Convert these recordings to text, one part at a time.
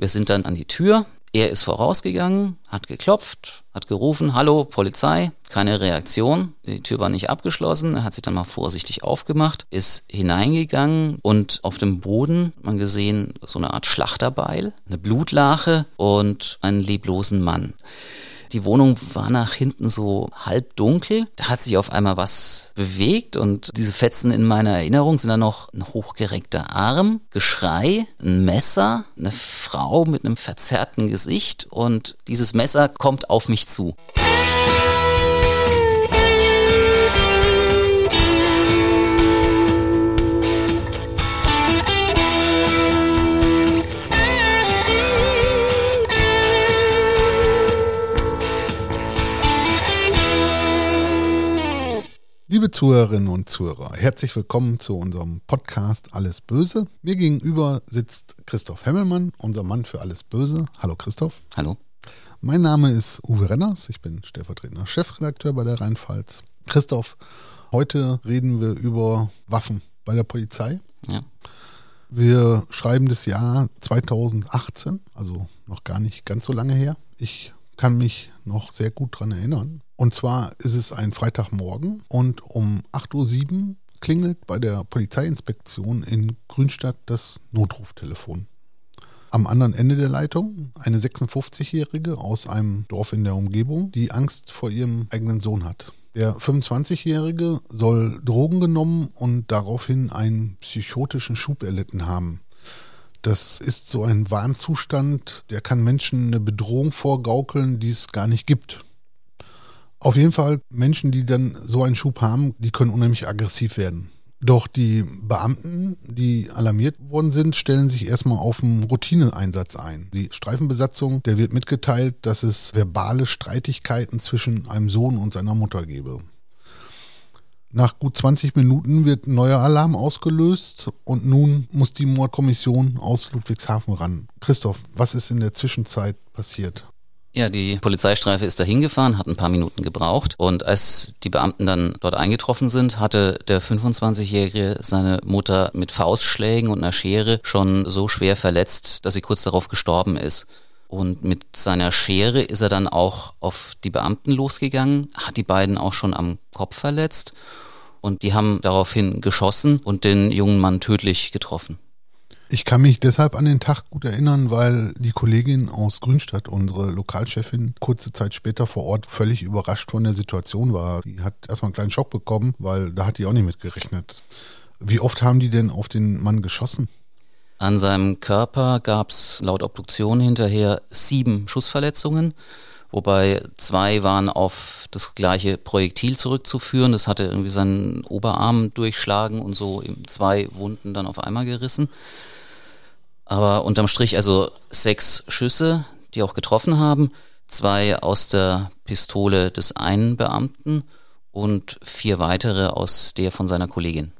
Wir sind dann an die Tür. Er ist vorausgegangen, hat geklopft, hat gerufen, hallo, Polizei, keine Reaktion. Die Tür war nicht abgeschlossen, er hat sich dann mal vorsichtig aufgemacht, ist hineingegangen und auf dem Boden man gesehen so eine Art Schlachterbeil, eine Blutlache und einen leblosen Mann. Die Wohnung war nach hinten so halb dunkel. Da hat sich auf einmal was bewegt und diese Fetzen in meiner Erinnerung sind dann noch ein hochgereckter Arm, Geschrei, ein Messer, eine Frau mit einem verzerrten Gesicht und dieses Messer kommt auf mich zu. Liebe Zuhörerinnen und Zuhörer, herzlich willkommen zu unserem Podcast Alles Böse. Mir gegenüber sitzt Christoph Hemmelmann, unser Mann für Alles Böse. Hallo Christoph. Hallo. Mein Name ist Uwe Renners, ich bin stellvertretender Chefredakteur bei der Rheinpfalz. Christoph, heute reden wir über Waffen bei der Polizei. Ja. Wir schreiben das Jahr 2018, also noch gar nicht ganz so lange her. Ich kann mich noch sehr gut daran erinnern. Und zwar ist es ein Freitagmorgen und um 8.07 Uhr klingelt bei der Polizeiinspektion in Grünstadt das Notruftelefon. Am anderen Ende der Leitung eine 56-Jährige aus einem Dorf in der Umgebung, die Angst vor ihrem eigenen Sohn hat. Der 25-Jährige soll Drogen genommen und daraufhin einen psychotischen Schub erlitten haben. Das ist so ein Warnzustand, der kann Menschen eine Bedrohung vorgaukeln, die es gar nicht gibt. Auf jeden Fall, Menschen, die dann so einen Schub haben, die können unheimlich aggressiv werden. Doch die Beamten, die alarmiert worden sind, stellen sich erstmal auf einen Routineeinsatz ein. Die Streifenbesatzung, der wird mitgeteilt, dass es verbale Streitigkeiten zwischen einem Sohn und seiner Mutter gebe. Nach gut 20 Minuten wird ein neuer Alarm ausgelöst und nun muss die Mordkommission aus Ludwigshafen ran. Christoph, was ist in der Zwischenzeit passiert? Ja, die Polizeistreife ist dahin gefahren, hat ein paar Minuten gebraucht und als die Beamten dann dort eingetroffen sind, hatte der 25-Jährige seine Mutter mit Faustschlägen und einer Schere schon so schwer verletzt, dass sie kurz darauf gestorben ist. Und mit seiner Schere ist er dann auch auf die Beamten losgegangen, hat die beiden auch schon am Kopf verletzt und die haben daraufhin geschossen und den jungen Mann tödlich getroffen. Ich kann mich deshalb an den Tag gut erinnern, weil die Kollegin aus Grünstadt, unsere Lokalchefin, kurze Zeit später vor Ort völlig überrascht von der Situation war. Die hat erstmal einen kleinen Schock bekommen, weil da hat die auch nicht mit gerechnet. Wie oft haben die denn auf den Mann geschossen? An seinem Körper gab es laut Obduktion hinterher sieben Schussverletzungen, wobei zwei waren auf das gleiche Projektil zurückzuführen. Das hatte irgendwie seinen Oberarm durchschlagen und so zwei Wunden dann auf einmal gerissen. Aber unterm Strich also sechs Schüsse, die auch getroffen haben, zwei aus der Pistole des einen Beamten und vier weitere aus der von seiner Kollegin.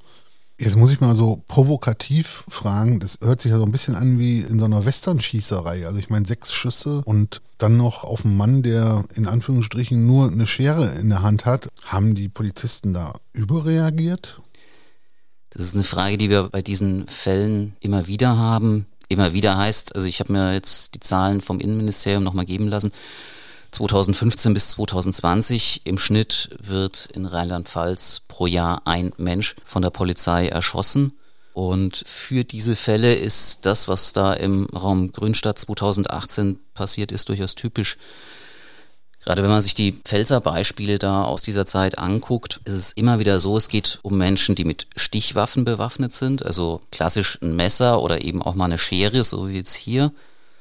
Jetzt muss ich mal so provokativ fragen, das hört sich ja so ein bisschen an wie in so einer Western-Schießerei. Also ich meine, sechs Schüsse und dann noch auf einen Mann, der in Anführungsstrichen nur eine Schere in der Hand hat. Haben die Polizisten da überreagiert? Das ist eine Frage, die wir bei diesen Fällen immer wieder haben. Immer wieder heißt, also ich habe mir jetzt die Zahlen vom Innenministerium nochmal geben lassen. 2015 bis 2020 im Schnitt wird in Rheinland-Pfalz pro Jahr ein Mensch von der Polizei erschossen. Und für diese Fälle ist das, was da im Raum Grünstadt 2018 passiert ist, durchaus typisch. Gerade wenn man sich die Pfälzer Beispiele da aus dieser Zeit anguckt, ist es immer wieder so, es geht um Menschen, die mit Stichwaffen bewaffnet sind, also klassisch ein Messer oder eben auch mal eine Schere, so wie jetzt hier.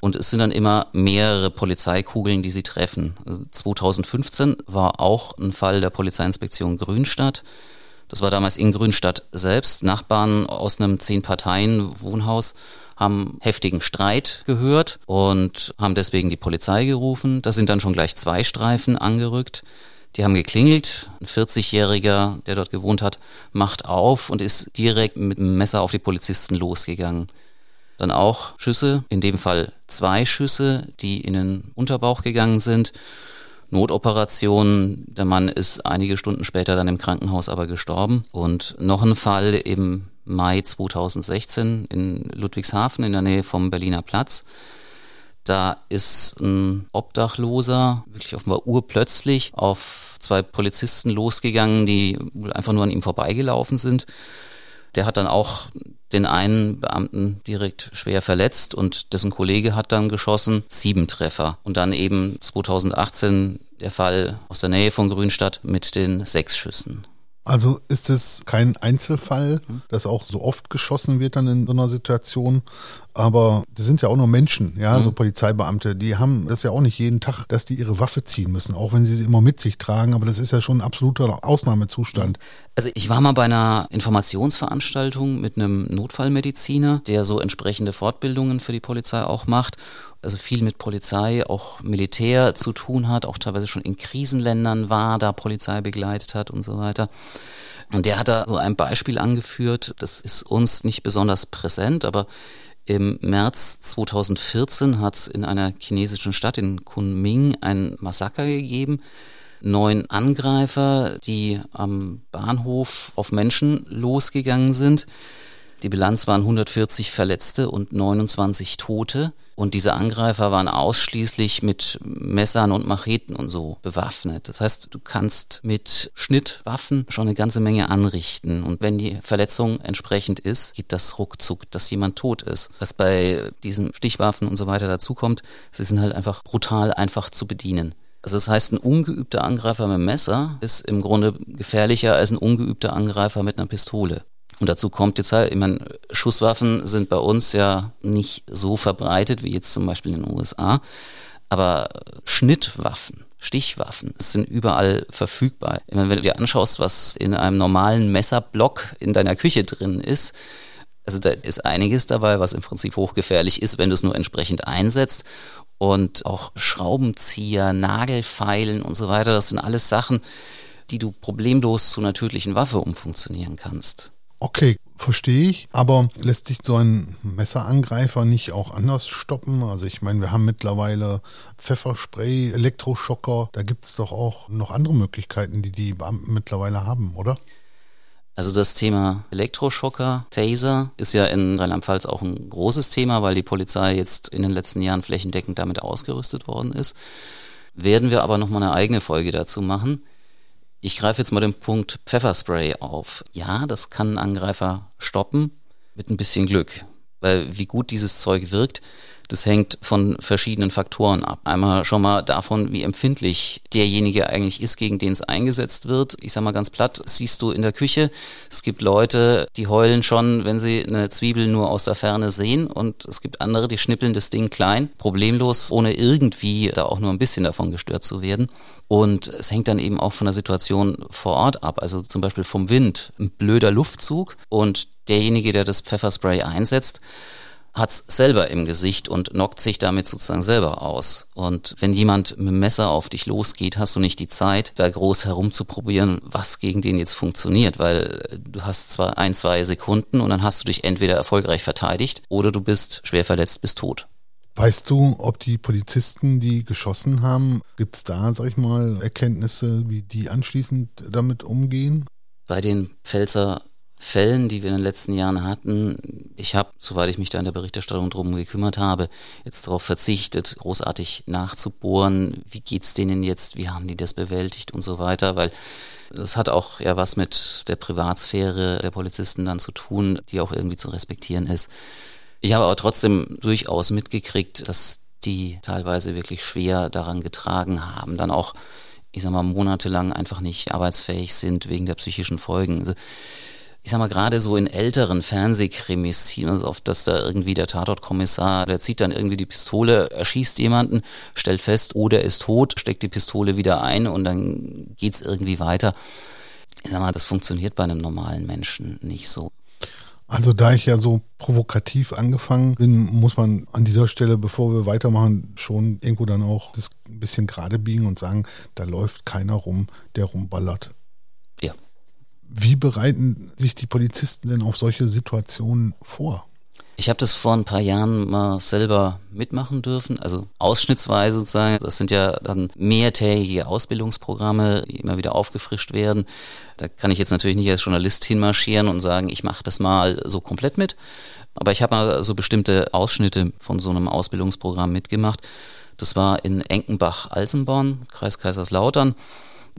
Und es sind dann immer mehrere Polizeikugeln, die sie treffen. 2015 also war auch ein Fall der Polizeiinspektion Grünstadt. Das war damals in Grünstadt selbst. Nachbarn aus einem Zehn-Parteien-Wohnhaus haben heftigen Streit gehört und haben deswegen die Polizei gerufen. Da sind dann schon gleich zwei Streifen angerückt. Die haben geklingelt. Ein 40-Jähriger, der dort gewohnt hat, macht auf und ist direkt mit dem Messer auf die Polizisten losgegangen. Dann auch Schüsse, in dem Fall zwei Schüsse, die in den Unterbauch gegangen sind. Notoperation, der Mann ist einige Stunden später dann im Krankenhaus aber gestorben. Und noch ein Fall im Mai 2016 in Ludwigshafen in der Nähe vom Berliner Platz. Da ist ein Obdachloser wirklich offenbar urplötzlich auf zwei Polizisten losgegangen, die einfach nur an ihm vorbeigelaufen sind. Der hat dann auch den einen Beamten direkt schwer verletzt und dessen Kollege hat dann geschossen. Sieben Treffer. Und dann eben 2018 der Fall aus der Nähe von Grünstadt mit den sechs Schüssen. Also ist es kein Einzelfall, dass auch so oft geschossen wird dann in so einer Situation. Aber das sind ja auch nur Menschen, ja, mhm. so Polizeibeamte, die haben das ja auch nicht jeden Tag, dass die ihre Waffe ziehen müssen, auch wenn sie sie immer mit sich tragen. Aber das ist ja schon ein absoluter Ausnahmezustand. Also ich war mal bei einer Informationsveranstaltung mit einem Notfallmediziner, der so entsprechende Fortbildungen für die Polizei auch macht also viel mit Polizei, auch Militär zu tun hat, auch teilweise schon in Krisenländern war, da Polizei begleitet hat und so weiter. Und der hat da so ein Beispiel angeführt, das ist uns nicht besonders präsent, aber im März 2014 hat es in einer chinesischen Stadt in Kunming ein Massaker gegeben. Neun Angreifer, die am Bahnhof auf Menschen losgegangen sind. Die Bilanz waren 140 Verletzte und 29 Tote. Und diese Angreifer waren ausschließlich mit Messern und Macheten und so bewaffnet. Das heißt, du kannst mit Schnittwaffen schon eine ganze Menge anrichten. Und wenn die Verletzung entsprechend ist, geht das ruckzuck, dass jemand tot ist. Was bei diesen Stichwaffen und so weiter dazukommt, sie sind halt einfach brutal einfach zu bedienen. Also das heißt, ein ungeübter Angreifer mit einem Messer ist im Grunde gefährlicher als ein ungeübter Angreifer mit einer Pistole. Und dazu kommt jetzt halt, ich meine, Schusswaffen sind bei uns ja nicht so verbreitet wie jetzt zum Beispiel in den USA, aber Schnittwaffen, Stichwaffen sind überall verfügbar. Ich meine, wenn du dir anschaust, was in einem normalen Messerblock in deiner Küche drin ist, also da ist einiges dabei, was im Prinzip hochgefährlich ist, wenn du es nur entsprechend einsetzt. Und auch Schraubenzieher, Nagelfeilen und so weiter, das sind alles Sachen, die du problemlos zu einer tödlichen Waffe umfunktionieren kannst. Okay, verstehe ich, aber lässt sich so ein Messerangreifer nicht auch anders stoppen? Also ich meine, wir haben mittlerweile Pfefferspray, Elektroschocker, da gibt es doch auch noch andere Möglichkeiten, die die Beamten mittlerweile haben, oder? Also das Thema Elektroschocker, Taser ist ja in Rheinland-Pfalz auch ein großes Thema, weil die Polizei jetzt in den letzten Jahren flächendeckend damit ausgerüstet worden ist. Werden wir aber nochmal eine eigene Folge dazu machen. Ich greife jetzt mal den Punkt Pfefferspray auf. Ja, das kann einen Angreifer stoppen mit ein bisschen Glück. Weil wie gut dieses Zeug wirkt, das hängt von verschiedenen Faktoren ab. Einmal schon mal davon, wie empfindlich derjenige eigentlich ist, gegen den es eingesetzt wird. Ich sag mal ganz platt, siehst du in der Küche, es gibt Leute, die heulen schon, wenn sie eine Zwiebel nur aus der Ferne sehen und es gibt andere, die schnippeln das Ding klein, problemlos, ohne irgendwie da auch nur ein bisschen davon gestört zu werden. Und es hängt dann eben auch von der Situation vor Ort ab, also zum Beispiel vom Wind, ein blöder Luftzug und derjenige, der das Pfefferspray einsetzt, hat es selber im Gesicht und knockt sich damit sozusagen selber aus. Und wenn jemand mit dem Messer auf dich losgeht, hast du nicht die Zeit, da groß herumzuprobieren, was gegen den jetzt funktioniert, weil du hast zwar ein, zwei Sekunden und dann hast du dich entweder erfolgreich verteidigt oder du bist schwer verletzt, bist tot. Weißt du, ob die Polizisten, die geschossen haben, gibt es da, sag ich mal, Erkenntnisse, wie die anschließend damit umgehen? Bei den Pfälzer Fällen, die wir in den letzten Jahren hatten, ich habe, soweit ich mich da in der Berichterstattung drum gekümmert habe, jetzt darauf verzichtet, großartig nachzubohren, wie geht's denen jetzt, wie haben die das bewältigt und so weiter, weil das hat auch ja was mit der Privatsphäre der Polizisten dann zu tun, die auch irgendwie zu respektieren ist. Ich habe aber trotzdem durchaus mitgekriegt, dass die teilweise wirklich schwer daran getragen haben, dann auch, ich sag mal, monatelang einfach nicht arbeitsfähig sind wegen der psychischen Folgen. Also ich sag mal, gerade so in älteren Fernsehkrimis sieht man oft, dass da irgendwie der Tatortkommissar, der zieht dann irgendwie die Pistole, erschießt jemanden, stellt fest, oh, der ist tot, steckt die Pistole wieder ein und dann geht's irgendwie weiter. Ich sag mal, das funktioniert bei einem normalen Menschen nicht so. Also da ich ja so provokativ angefangen bin, muss man an dieser Stelle, bevor wir weitermachen, schon irgendwo dann auch das ein bisschen gerade biegen und sagen, da läuft keiner rum, der rumballert. Wie bereiten sich die Polizisten denn auf solche Situationen vor? Ich habe das vor ein paar Jahren mal selber mitmachen dürfen, also ausschnittsweise sozusagen. Das sind ja dann mehrtägige Ausbildungsprogramme, die immer wieder aufgefrischt werden. Da kann ich jetzt natürlich nicht als Journalist hinmarschieren und sagen, ich mache das mal so komplett mit. Aber ich habe mal so bestimmte Ausschnitte von so einem Ausbildungsprogramm mitgemacht. Das war in Enkenbach-Alsenborn, Kreis Kaiserslautern.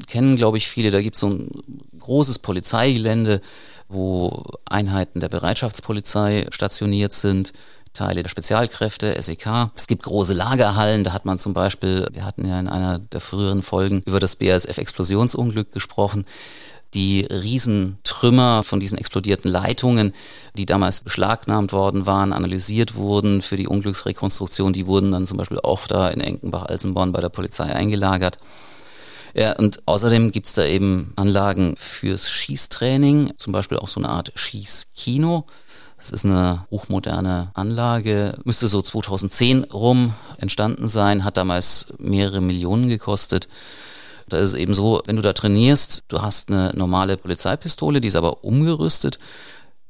Kennen, glaube ich, viele. Da gibt es so ein großes Polizeigelände, wo Einheiten der Bereitschaftspolizei stationiert sind. Teile der Spezialkräfte, SEK. Es gibt große Lagerhallen, da hat man zum Beispiel, wir hatten ja in einer der früheren Folgen über das BASF-Explosionsunglück gesprochen, die Riesentrümmer von diesen explodierten Leitungen, die damals beschlagnahmt worden waren, analysiert wurden für die Unglücksrekonstruktion, die wurden dann zum Beispiel auch da in Enkenbach-Alsenborn bei der Polizei eingelagert. Ja, und außerdem gibt's da eben Anlagen fürs Schießtraining, zum Beispiel auch so eine Art Schießkino. Das ist eine hochmoderne Anlage, müsste so 2010 rum entstanden sein, hat damals mehrere Millionen gekostet. Da ist es eben so, wenn du da trainierst, du hast eine normale Polizeipistole, die ist aber umgerüstet.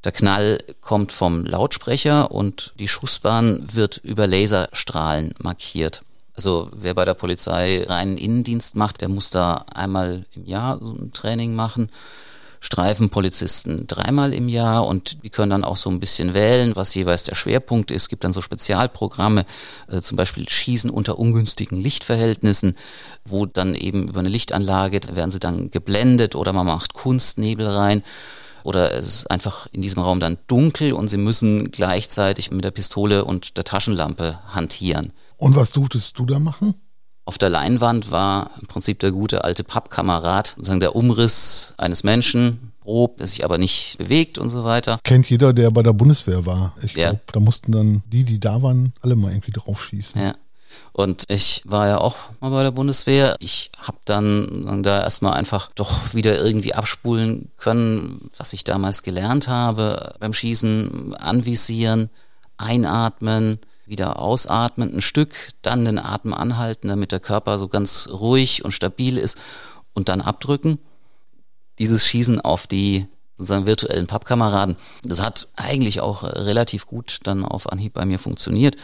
Der Knall kommt vom Lautsprecher und die Schussbahn wird über Laserstrahlen markiert. Also wer bei der Polizei reinen Innendienst macht, der muss da einmal im Jahr so ein Training machen. Streifenpolizisten dreimal im Jahr und die können dann auch so ein bisschen wählen, was jeweils der Schwerpunkt ist. Es gibt dann so Spezialprogramme, äh, zum Beispiel Schießen unter ungünstigen Lichtverhältnissen, wo dann eben über eine Lichtanlage, werden sie dann geblendet oder man macht Kunstnebel rein oder es ist einfach in diesem Raum dann dunkel und sie müssen gleichzeitig mit der Pistole und der Taschenlampe hantieren. Und was durftest du da machen? Auf der Leinwand war im Prinzip der gute alte Pappkamerad, sozusagen der Umriss eines Menschen, grob, der sich aber nicht bewegt und so weiter. Kennt jeder, der bei der Bundeswehr war. Ich ja. glaube, da mussten dann die, die da waren, alle mal irgendwie drauf schießen. Ja. Und ich war ja auch mal bei der Bundeswehr. Ich habe dann da erstmal einfach doch wieder irgendwie abspulen können, was ich damals gelernt habe beim Schießen, anvisieren, einatmen, wieder ausatmen, ein Stück, dann den Atem anhalten, damit der Körper so ganz ruhig und stabil ist und dann abdrücken. Dieses Schießen auf die sozusagen virtuellen Pappkameraden, das hat eigentlich auch relativ gut dann auf Anhieb bei mir funktioniert.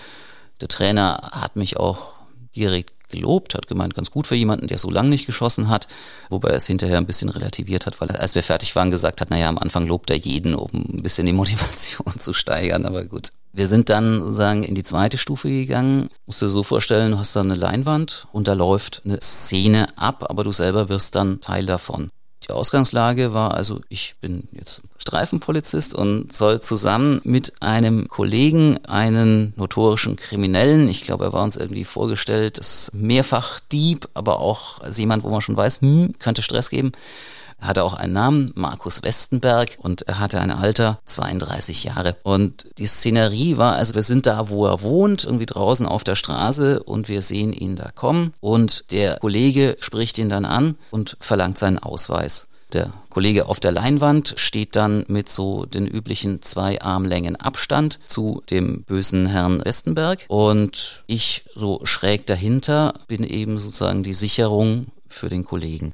Der Trainer hat mich auch direkt gelobt, hat gemeint, ganz gut für jemanden, der so lange nicht geschossen hat, wobei er es hinterher ein bisschen relativiert hat, weil er, als wir fertig waren, gesagt hat, naja, am Anfang lobt er jeden, um ein bisschen die Motivation zu steigern, aber gut. Wir sind dann sozusagen in die zweite Stufe gegangen. Musst dir so vorstellen, du hast da eine Leinwand und da läuft eine Szene ab, aber du selber wirst dann Teil davon. Die Ausgangslage war also, ich bin jetzt Streifenpolizist und soll zusammen mit einem Kollegen einen notorischen Kriminellen, ich glaube, er war uns irgendwie vorgestellt, ist mehrfach Dieb, aber auch als jemand, wo man schon weiß, hm, könnte Stress geben, er hatte auch einen Namen, Markus Westenberg, und er hatte ein Alter 32 Jahre. Und die Szenerie war, also wir sind da, wo er wohnt, irgendwie draußen auf der Straße und wir sehen ihn da kommen und der Kollege spricht ihn dann an und verlangt seinen Ausweis. Der Kollege auf der Leinwand steht dann mit so den üblichen zwei Armlängen Abstand zu dem bösen Herrn Westenberg und ich so schräg dahinter bin eben sozusagen die Sicherung für den Kollegen.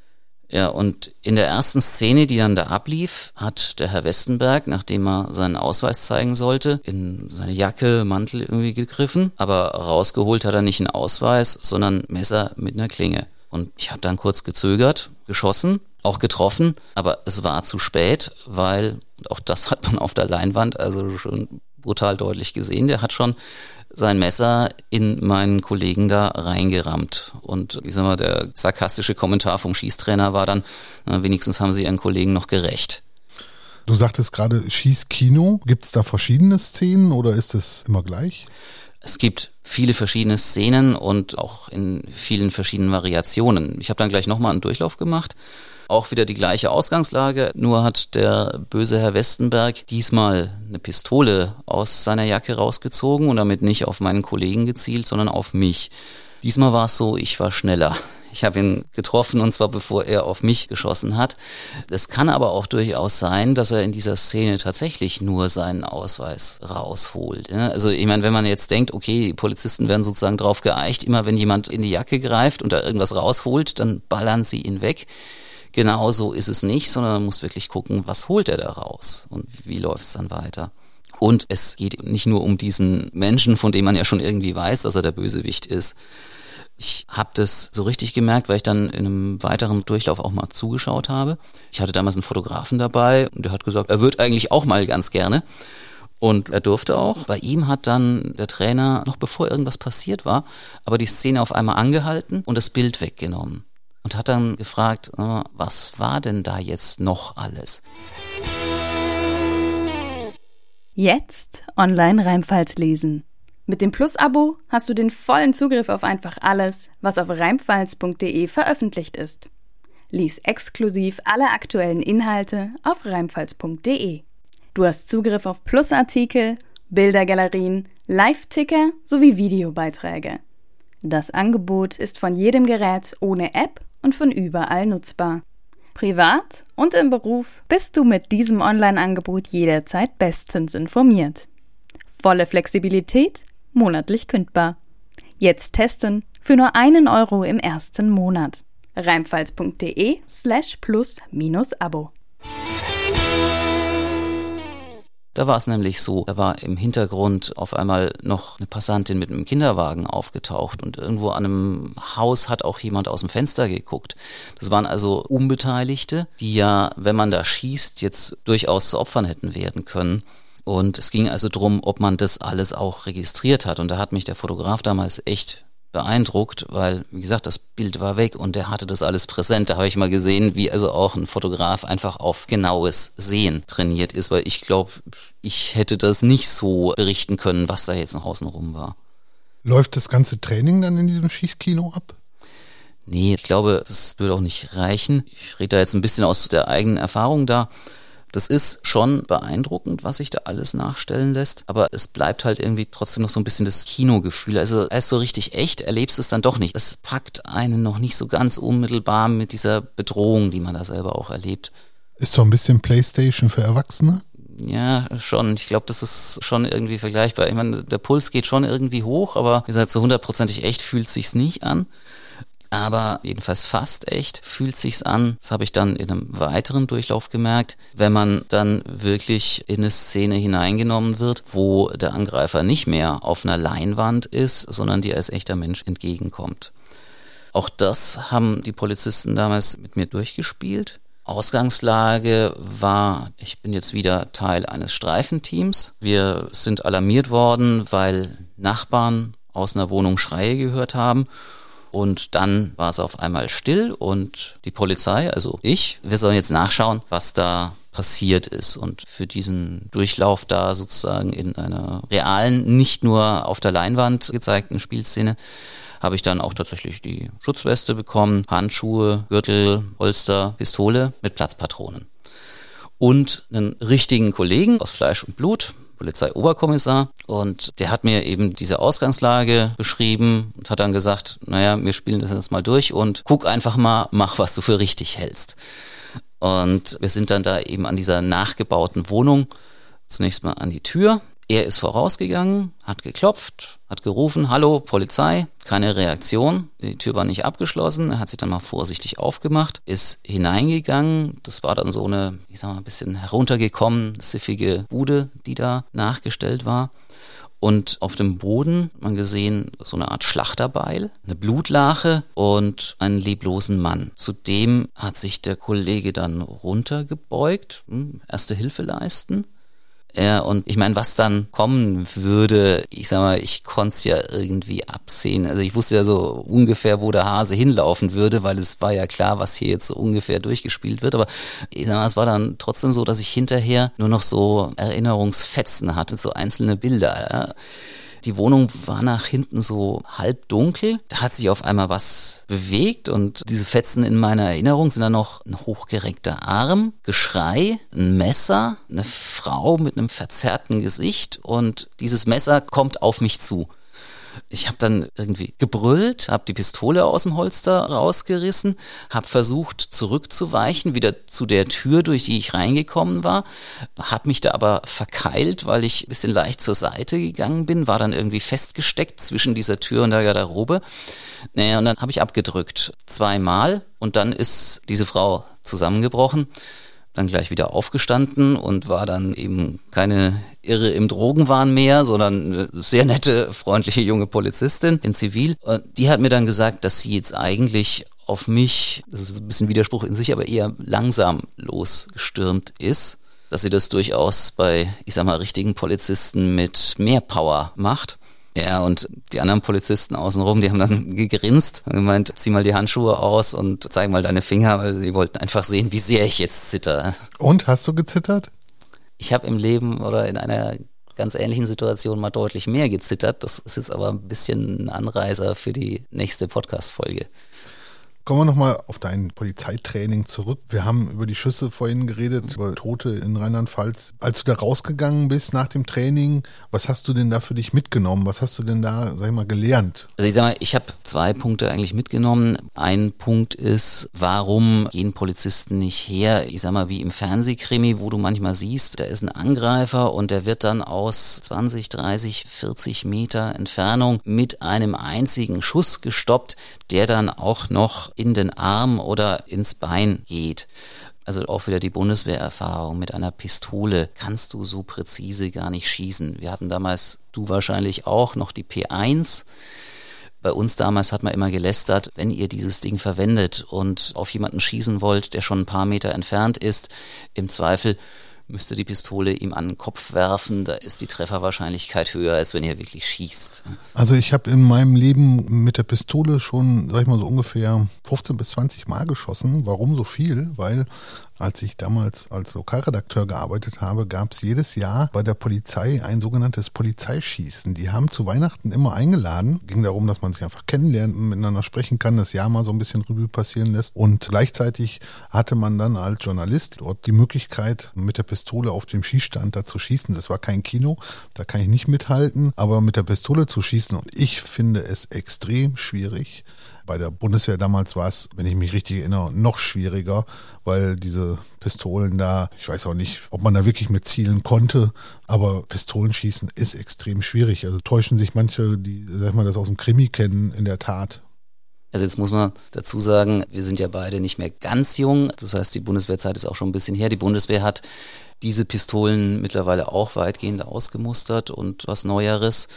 Ja, und in der ersten Szene, die dann da ablief, hat der Herr Westenberg, nachdem er seinen Ausweis zeigen sollte, in seine Jacke, Mantel irgendwie gegriffen, aber rausgeholt hat er nicht einen Ausweis, sondern Messer mit einer Klinge. Und ich habe dann kurz gezögert, geschossen, auch getroffen, aber es war zu spät, weil, auch das hat man auf der Leinwand also schon brutal deutlich gesehen, der hat schon sein Messer in meinen Kollegen da reingerammt. Und ich sag mal, der sarkastische Kommentar vom Schießtrainer war dann, na, wenigstens haben sie ihren Kollegen noch gerecht. Du sagtest gerade Schießkino. Gibt es da verschiedene Szenen oder ist es immer gleich? Es gibt viele verschiedene Szenen und auch in vielen verschiedenen Variationen. Ich habe dann gleich nochmal einen Durchlauf gemacht auch wieder die gleiche Ausgangslage, nur hat der böse Herr Westenberg diesmal eine Pistole aus seiner Jacke rausgezogen und damit nicht auf meinen Kollegen gezielt, sondern auf mich. Diesmal war es so, ich war schneller. Ich habe ihn getroffen und zwar bevor er auf mich geschossen hat. Es kann aber auch durchaus sein, dass er in dieser Szene tatsächlich nur seinen Ausweis rausholt. Also ich meine, wenn man jetzt denkt, okay, die Polizisten werden sozusagen drauf geeicht, immer wenn jemand in die Jacke greift und da irgendwas rausholt, dann ballern sie ihn weg. Genauso ist es nicht, sondern man muss wirklich gucken, was holt er da raus und wie läuft es dann weiter. Und es geht nicht nur um diesen Menschen, von dem man ja schon irgendwie weiß, dass er der Bösewicht ist. Ich habe das so richtig gemerkt, weil ich dann in einem weiteren Durchlauf auch mal zugeschaut habe. Ich hatte damals einen Fotografen dabei und der hat gesagt, er wird eigentlich auch mal ganz gerne. Und er durfte auch. Bei ihm hat dann der Trainer, noch bevor irgendwas passiert war, aber die Szene auf einmal angehalten und das Bild weggenommen. Und hat dann gefragt, was war denn da jetzt noch alles? Jetzt online Rheinpfalz lesen. Mit dem Plus-Abo hast du den vollen Zugriff auf einfach alles, was auf rheinpfalz.de veröffentlicht ist. Lies exklusiv alle aktuellen Inhalte auf rheinpfalz.de. Du hast Zugriff auf Plusartikel, Bildergalerien, Live-Ticker sowie Videobeiträge. Das Angebot ist von jedem Gerät ohne App und von überall nutzbar. Privat und im Beruf bist du mit diesem Online-Angebot jederzeit bestens informiert. Volle Flexibilität, monatlich kündbar. Jetzt testen für nur einen Euro im ersten Monat. Reimfalls.de slash plus minus Abo. Da war es nämlich so, da war im Hintergrund auf einmal noch eine Passantin mit einem Kinderwagen aufgetaucht und irgendwo an einem Haus hat auch jemand aus dem Fenster geguckt. Das waren also Unbeteiligte, die ja, wenn man da schießt, jetzt durchaus zu Opfern hätten werden können. Und es ging also darum, ob man das alles auch registriert hat. Und da hat mich der Fotograf damals echt beeindruckt, weil, wie gesagt, das Bild war weg und er hatte das alles präsent. Da habe ich mal gesehen, wie also auch ein Fotograf einfach auf genaues Sehen trainiert ist, weil ich glaube, ich hätte das nicht so berichten können, was da jetzt noch außenrum war. Läuft das ganze Training dann in diesem Schießkino ab? Nee, ich glaube, das würde auch nicht reichen. Ich rede da jetzt ein bisschen aus der eigenen Erfahrung da. Das ist schon beeindruckend, was sich da alles nachstellen lässt, aber es bleibt halt irgendwie trotzdem noch so ein bisschen das Kinogefühl. Also erst so richtig echt erlebst du es dann doch nicht. Es packt einen noch nicht so ganz unmittelbar mit dieser Bedrohung, die man da selber auch erlebt. Ist so ein bisschen Playstation für Erwachsene? Ja, schon. Ich glaube, das ist schon irgendwie vergleichbar. Ich meine, der Puls geht schon irgendwie hoch, aber wie gesagt, so hundertprozentig echt fühlt sich's nicht an aber jedenfalls fast echt fühlt sich's an. Das habe ich dann in einem weiteren Durchlauf gemerkt, wenn man dann wirklich in eine Szene hineingenommen wird, wo der Angreifer nicht mehr auf einer Leinwand ist, sondern dir als echter Mensch entgegenkommt. Auch das haben die Polizisten damals mit mir durchgespielt. Ausgangslage war, ich bin jetzt wieder Teil eines Streifenteams. Wir sind alarmiert worden, weil Nachbarn aus einer Wohnung Schreie gehört haben und dann war es auf einmal still und die Polizei, also ich, wir sollen jetzt nachschauen, was da passiert ist. Und für diesen Durchlauf da sozusagen in einer realen, nicht nur auf der Leinwand gezeigten Spielszene, habe ich dann auch tatsächlich die Schutzweste bekommen, Handschuhe, Gürtel, Holster, Pistole mit Platzpatronen. Und einen richtigen Kollegen aus Fleisch und Blut, Polizeioberkommissar und der hat mir eben diese Ausgangslage beschrieben und hat dann gesagt, naja, wir spielen das jetzt mal durch und guck einfach mal, mach, was du für richtig hältst. Und wir sind dann da eben an dieser nachgebauten Wohnung zunächst mal an die Tür er ist vorausgegangen, hat geklopft, hat gerufen, hallo, Polizei, keine Reaktion. Die Tür war nicht abgeschlossen. Er hat sich dann mal vorsichtig aufgemacht, ist hineingegangen. Das war dann so eine, ich sag mal, ein bisschen heruntergekommen, siffige Bude, die da nachgestellt war. Und auf dem Boden man gesehen so eine Art Schlachterbeil, eine Blutlache und einen leblosen Mann. Zudem hat sich der Kollege dann runtergebeugt, hm, erste Hilfe leisten ja, und ich meine, was dann kommen würde, ich sag mal, ich konnte es ja irgendwie absehen. Also ich wusste ja so ungefähr, wo der Hase hinlaufen würde, weil es war ja klar, was hier jetzt so ungefähr durchgespielt wird. Aber ich sag mal, es war dann trotzdem so, dass ich hinterher nur noch so Erinnerungsfetzen hatte, so einzelne Bilder. Ja. Die Wohnung war nach hinten so halb dunkel. Da hat sich auf einmal was bewegt und diese Fetzen in meiner Erinnerung sind dann noch ein hochgereckter Arm, Geschrei, ein Messer, eine Frau mit einem verzerrten Gesicht und dieses Messer kommt auf mich zu. Ich habe dann irgendwie gebrüllt, habe die Pistole aus dem Holster rausgerissen, habe versucht zurückzuweichen, wieder zu der Tür, durch die ich reingekommen war, habe mich da aber verkeilt, weil ich ein bisschen leicht zur Seite gegangen bin, war dann irgendwie festgesteckt zwischen dieser Tür und der Garderobe. Naja, und dann habe ich abgedrückt, zweimal und dann ist diese Frau zusammengebrochen dann gleich wieder aufgestanden und war dann eben keine Irre im Drogenwahn mehr, sondern eine sehr nette, freundliche junge Polizistin in Zivil. Die hat mir dann gesagt, dass sie jetzt eigentlich auf mich, das ist ein bisschen Widerspruch in sich, aber eher langsam losgestürmt ist. dass sie das durchaus bei, ich sag mal, richtigen Polizisten mit mehr Power macht. Ja, und die anderen Polizisten außenrum, die haben dann gegrinst und gemeint, zieh mal die Handschuhe aus und zeig mal deine Finger, weil sie wollten einfach sehen, wie sehr ich jetzt zitter. Und hast du gezittert? Ich habe im Leben oder in einer ganz ähnlichen Situation mal deutlich mehr gezittert. Das ist jetzt aber ein bisschen ein Anreiser für die nächste Podcast-Folge. Kommen wir nochmal auf dein Polizeitraining zurück. Wir haben über die Schüsse vorhin geredet, über Tote in Rheinland-Pfalz. Als du da rausgegangen bist nach dem Training, was hast du denn da für dich mitgenommen? Was hast du denn da, sag ich mal, gelernt? Also ich sag mal, ich habe zwei Punkte eigentlich mitgenommen. Ein Punkt ist, warum gehen Polizisten nicht her? Ich sag mal, wie im Fernsehkrimi, wo du manchmal siehst, da ist ein Angreifer und der wird dann aus 20, 30, 40 Meter Entfernung mit einem einzigen Schuss gestoppt, der dann auch noch in den Arm oder ins Bein geht. Also auch wieder die Bundeswehrerfahrung mit einer Pistole kannst du so präzise gar nicht schießen. Wir hatten damals, du wahrscheinlich auch, noch die P1. Bei uns damals hat man immer gelästert, wenn ihr dieses Ding verwendet und auf jemanden schießen wollt, der schon ein paar Meter entfernt ist, im Zweifel müsste die Pistole ihm an den Kopf werfen, da ist die Trefferwahrscheinlichkeit höher, als wenn er wirklich schießt. Also ich habe in meinem Leben mit der Pistole schon, sag ich mal so ungefähr 15 bis 20 Mal geschossen. Warum so viel? Weil als ich damals als Lokalredakteur gearbeitet habe, gab es jedes Jahr bei der Polizei ein sogenanntes Polizeischießen. Die haben zu Weihnachten immer eingeladen. Ging darum, dass man sich einfach kennenlernt, miteinander sprechen kann, das Jahr mal so ein bisschen Revue passieren lässt. Und gleichzeitig hatte man dann als Journalist dort die Möglichkeit, mit der Pistole auf dem Schießstand da zu schießen. Das war kein Kino, da kann ich nicht mithalten, aber mit der Pistole zu schießen. Und ich finde es extrem schwierig bei der Bundeswehr damals war es, wenn ich mich richtig erinnere, noch schwieriger, weil diese Pistolen da, ich weiß auch nicht, ob man da wirklich mit zielen konnte, aber Pistolenschießen ist extrem schwierig. Also täuschen sich manche, die, sag mal, das aus dem Krimi kennen, in der Tat. Also jetzt muss man dazu sagen, wir sind ja beide nicht mehr ganz jung. Das heißt, die Bundeswehrzeit ist auch schon ein bisschen her. Die Bundeswehr hat diese Pistolen mittlerweile auch weitgehend ausgemustert und was Neueres.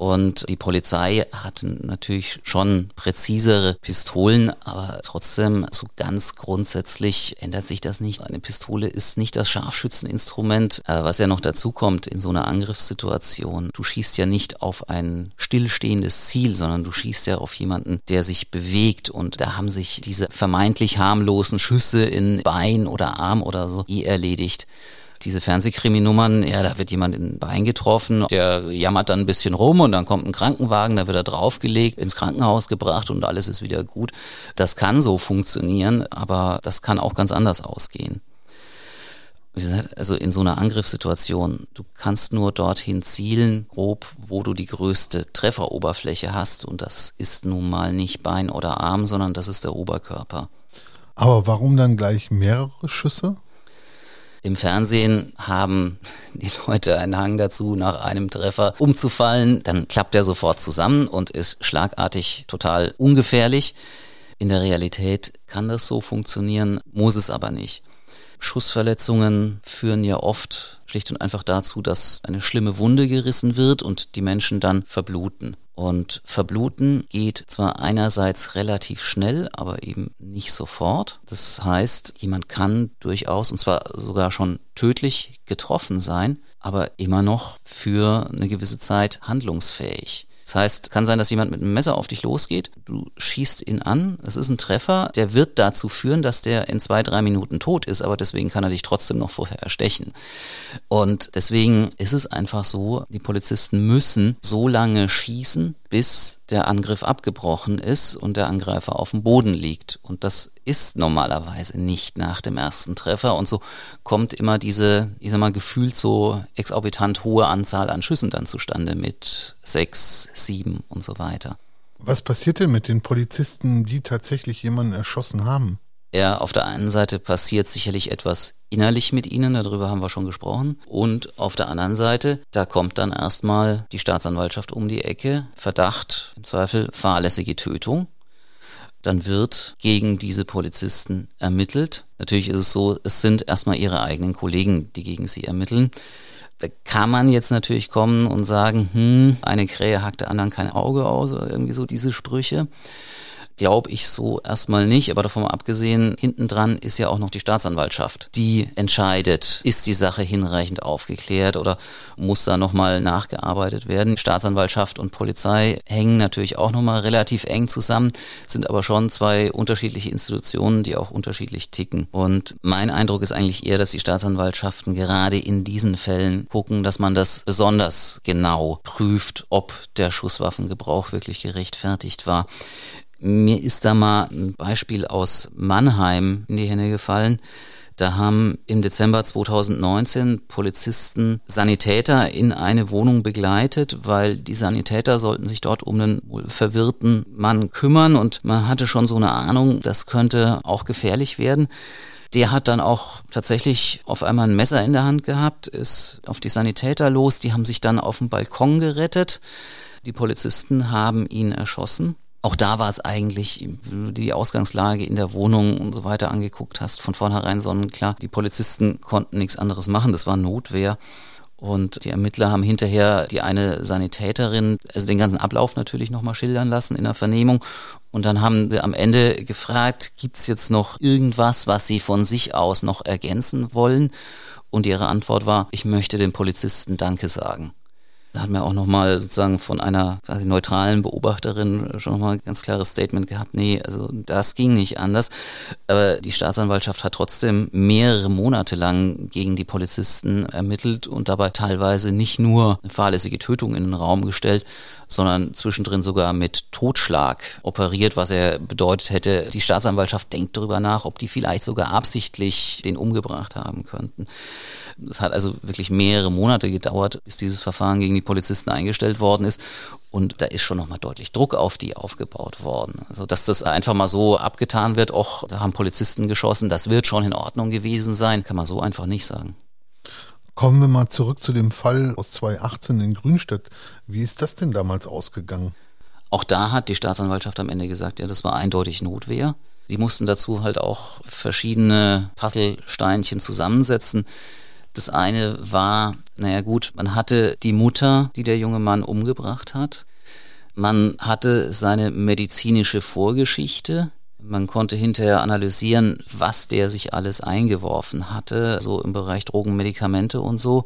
Und die Polizei hat natürlich schon präzisere Pistolen, aber trotzdem so ganz grundsätzlich ändert sich das nicht. Eine Pistole ist nicht das Scharfschützeninstrument, äh, was ja noch dazu kommt in so einer Angriffssituation. Du schießt ja nicht auf ein stillstehendes Ziel, sondern du schießt ja auf jemanden, der sich bewegt. Und da haben sich diese vermeintlich harmlosen Schüsse in Bein oder Arm oder so eh erledigt diese Fernsehkriminummern, ja, da wird jemand in Bein getroffen, der jammert dann ein bisschen rum und dann kommt ein Krankenwagen, da wird er draufgelegt, ins Krankenhaus gebracht und alles ist wieder gut. Das kann so funktionieren, aber das kann auch ganz anders ausgehen. Also in so einer Angriffssituation, du kannst nur dorthin zielen, grob, wo du die größte Trefferoberfläche hast. Und das ist nun mal nicht Bein oder Arm, sondern das ist der Oberkörper. Aber warum dann gleich mehrere Schüsse? Im Fernsehen haben die Leute einen Hang dazu, nach einem Treffer umzufallen. Dann klappt er sofort zusammen und ist schlagartig total ungefährlich. In der Realität kann das so funktionieren, muss es aber nicht. Schussverletzungen führen ja oft schlicht und einfach dazu, dass eine schlimme Wunde gerissen wird und die Menschen dann verbluten. Und verbluten geht zwar einerseits relativ schnell, aber eben nicht sofort. Das heißt, jemand kann durchaus, und zwar sogar schon tödlich getroffen sein, aber immer noch für eine gewisse Zeit handlungsfähig. Das heißt, kann sein, dass jemand mit einem Messer auf dich losgeht, du schießt ihn an, es ist ein Treffer, der wird dazu führen, dass der in zwei, drei Minuten tot ist, aber deswegen kann er dich trotzdem noch vorher erstechen. Und deswegen ist es einfach so, die Polizisten müssen so lange schießen, bis der Angriff abgebrochen ist und der Angreifer auf dem Boden liegt. Und das ist normalerweise nicht nach dem ersten Treffer. Und so kommt immer diese, ich sag mal, gefühlt so exorbitant hohe Anzahl an Schüssen dann zustande mit sechs, sieben und so weiter. Was passiert denn mit den Polizisten, die tatsächlich jemanden erschossen haben? Ja, auf der einen Seite passiert sicherlich etwas innerlich mit ihnen, darüber haben wir schon gesprochen. Und auf der anderen Seite, da kommt dann erstmal die Staatsanwaltschaft um die Ecke, Verdacht, im Zweifel fahrlässige Tötung. Dann wird gegen diese Polizisten ermittelt. Natürlich ist es so, es sind erstmal ihre eigenen Kollegen, die gegen sie ermitteln. Da kann man jetzt natürlich kommen und sagen, hm, eine Krähe hackt der anderen kein Auge aus oder irgendwie so diese Sprüche. Glaube ich so erstmal nicht, aber davon mal abgesehen, hinten dran ist ja auch noch die Staatsanwaltschaft, die entscheidet, ist die Sache hinreichend aufgeklärt oder muss da nochmal nachgearbeitet werden. Staatsanwaltschaft und Polizei hängen natürlich auch nochmal relativ eng zusammen, sind aber schon zwei unterschiedliche Institutionen, die auch unterschiedlich ticken. Und mein Eindruck ist eigentlich eher, dass die Staatsanwaltschaften gerade in diesen Fällen gucken, dass man das besonders genau prüft, ob der Schusswaffengebrauch wirklich gerechtfertigt war. Mir ist da mal ein Beispiel aus Mannheim in die Hände gefallen. Da haben im Dezember 2019 Polizisten Sanitäter in eine Wohnung begleitet, weil die Sanitäter sollten sich dort um einen verwirrten Mann kümmern und man hatte schon so eine Ahnung, das könnte auch gefährlich werden. Der hat dann auch tatsächlich auf einmal ein Messer in der Hand gehabt, ist auf die Sanitäter los, die haben sich dann auf dem Balkon gerettet. Die Polizisten haben ihn erschossen. Auch da war es eigentlich, wenn du die Ausgangslage in der Wohnung und so weiter angeguckt hast, von vornherein sonnenklar. Die Polizisten konnten nichts anderes machen, das war Notwehr. Und die Ermittler haben hinterher die eine Sanitäterin, also den ganzen Ablauf natürlich nochmal schildern lassen in der Vernehmung. Und dann haben sie am Ende gefragt, gibt's jetzt noch irgendwas, was sie von sich aus noch ergänzen wollen? Und ihre Antwort war, ich möchte den Polizisten Danke sagen. Da hat man auch nochmal sozusagen von einer quasi neutralen Beobachterin schon nochmal ein ganz klares Statement gehabt. Nee, also das ging nicht anders. Aber die Staatsanwaltschaft hat trotzdem mehrere Monate lang gegen die Polizisten ermittelt und dabei teilweise nicht nur eine fahrlässige Tötung in den Raum gestellt, sondern zwischendrin sogar mit Totschlag operiert, was er bedeutet hätte, die Staatsanwaltschaft denkt darüber nach, ob die vielleicht sogar absichtlich den umgebracht haben könnten. Es hat also wirklich mehrere Monate gedauert, bis dieses Verfahren gegen die Polizisten eingestellt worden ist. Und da ist schon nochmal deutlich Druck auf die aufgebaut worden. Also, dass das einfach mal so abgetan wird, auch da haben Polizisten geschossen, das wird schon in Ordnung gewesen sein, kann man so einfach nicht sagen. Kommen wir mal zurück zu dem Fall aus 2018 in Grünstadt. Wie ist das denn damals ausgegangen? Auch da hat die Staatsanwaltschaft am Ende gesagt, ja, das war eindeutig Notwehr. Die mussten dazu halt auch verschiedene Puzzlesteinchen zusammensetzen. Das eine war, naja gut, man hatte die Mutter, die der junge Mann umgebracht hat. Man hatte seine medizinische Vorgeschichte. Man konnte hinterher analysieren, was der sich alles eingeworfen hatte, so im Bereich Drogen, Medikamente und so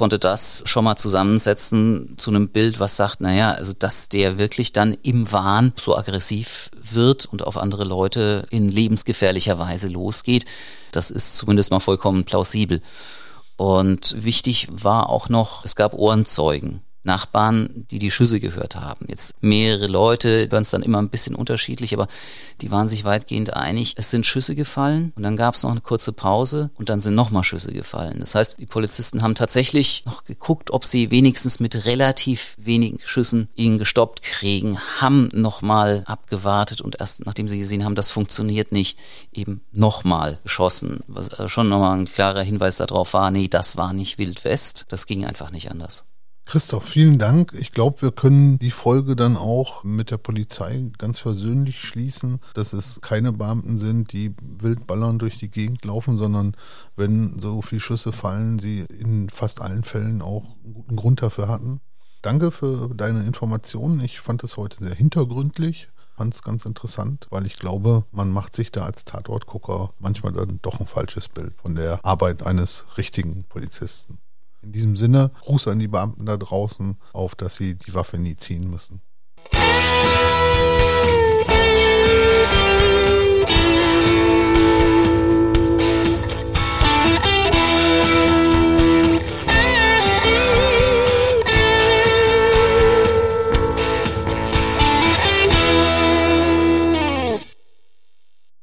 konnte das schon mal zusammensetzen zu einem Bild, was sagt, naja, also dass der wirklich dann im Wahn so aggressiv wird und auf andere Leute in lebensgefährlicher Weise losgeht, das ist zumindest mal vollkommen plausibel. Und wichtig war auch noch, es gab Ohrenzeugen. Nachbarn, die die Schüsse gehört haben. Jetzt mehrere Leute hören es dann immer ein bisschen unterschiedlich, aber die waren sich weitgehend einig. Es sind Schüsse gefallen und dann gab es noch eine kurze Pause und dann sind nochmal Schüsse gefallen. Das heißt, die Polizisten haben tatsächlich noch geguckt, ob sie wenigstens mit relativ wenigen Schüssen ihn gestoppt kriegen, haben nochmal abgewartet und erst nachdem sie gesehen haben, das funktioniert nicht, eben nochmal geschossen. Was schon nochmal ein klarer Hinweis darauf war, nee, das war nicht Wildwest, das ging einfach nicht anders. Christoph, vielen Dank. Ich glaube, wir können die Folge dann auch mit der Polizei ganz versöhnlich schließen, dass es keine Beamten sind, die wild ballern durch die Gegend laufen, sondern wenn so viele Schüsse fallen, sie in fast allen Fällen auch einen guten Grund dafür hatten. Danke für deine Informationen. Ich fand es heute sehr hintergründlich fand es ganz interessant, weil ich glaube, man macht sich da als Tatortgucker manchmal dann doch ein falsches Bild von der Arbeit eines richtigen Polizisten. In diesem Sinne, Gruß an die Beamten da draußen, auf dass sie die Waffe nie ziehen müssen.